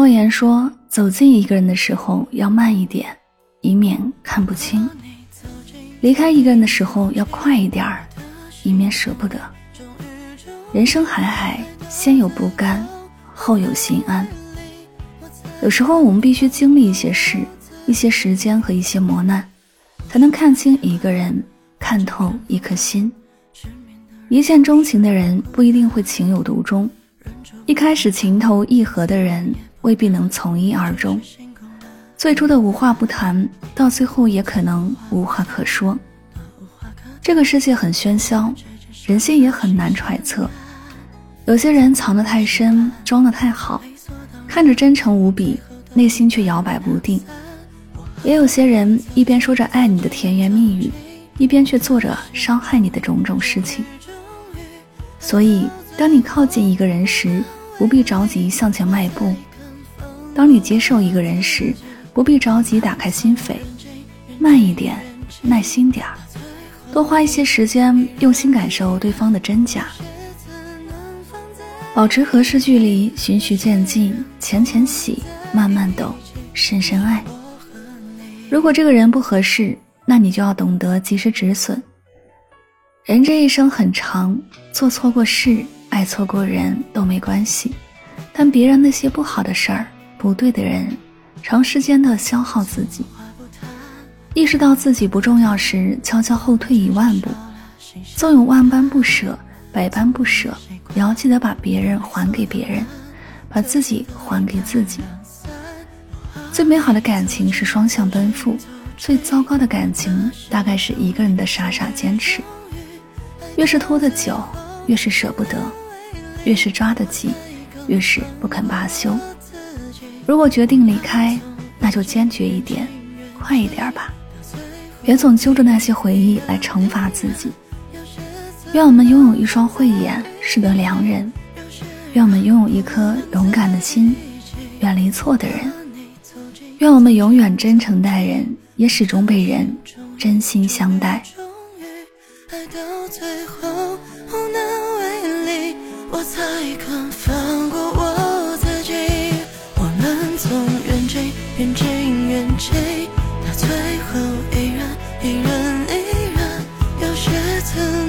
莫言说：“走近一个人的时候要慢一点，以免看不清；离开一个人的时候要快一点儿，以免舍不得。人生海海，先有不甘，后有心安。有时候我们必须经历一些事、一些时间和一些磨难，才能看清一个人，看透一颗心。一见钟情的人不一定会情有独钟，一开始情投意合的人。”未必能从一而终，最初的无话不谈，到最后也可能无话可说。这个世界很喧嚣，人心也很难揣测。有些人藏得太深，装得太好，看着真诚无比，内心却摇摆不定；也有些人一边说着爱你的甜言蜜语，一边却做着伤害你的种种事情。所以，当你靠近一个人时，不必着急向前迈步。当你接受一个人时，不必着急打开心扉，慢一点，耐心点儿，多花一些时间，用心感受对方的真假，保持合适距离，循序渐进，浅浅喜，慢慢懂，深深爱。如果这个人不合适，那你就要懂得及时止损。人这一生很长，做错过事，爱错过人都没关系，但别让那些不好的事儿。不对的人，长时间的消耗自己。意识到自己不重要时，悄悄后退一万步。纵有万般不舍，百般不舍，也要记得把别人还给别人，把自己还给自己。最美好的感情是双向奔赴，最糟糕的感情大概是一个人的傻傻坚持。越是拖得久，越是舍不得；越是抓得紧，越是不肯罢休。如果决定离开，那就坚决一点，快一点吧，别总揪着那些回忆来惩罚自己。愿我们拥有一双慧眼，识得良人；愿我们拥有一颗勇敢的心，远离错的人；愿我们永远真诚待人，也始终被人真心相待。爱到最后无能为力，我才肯放过我。愿尽愿情到最后依然依然依然有些曾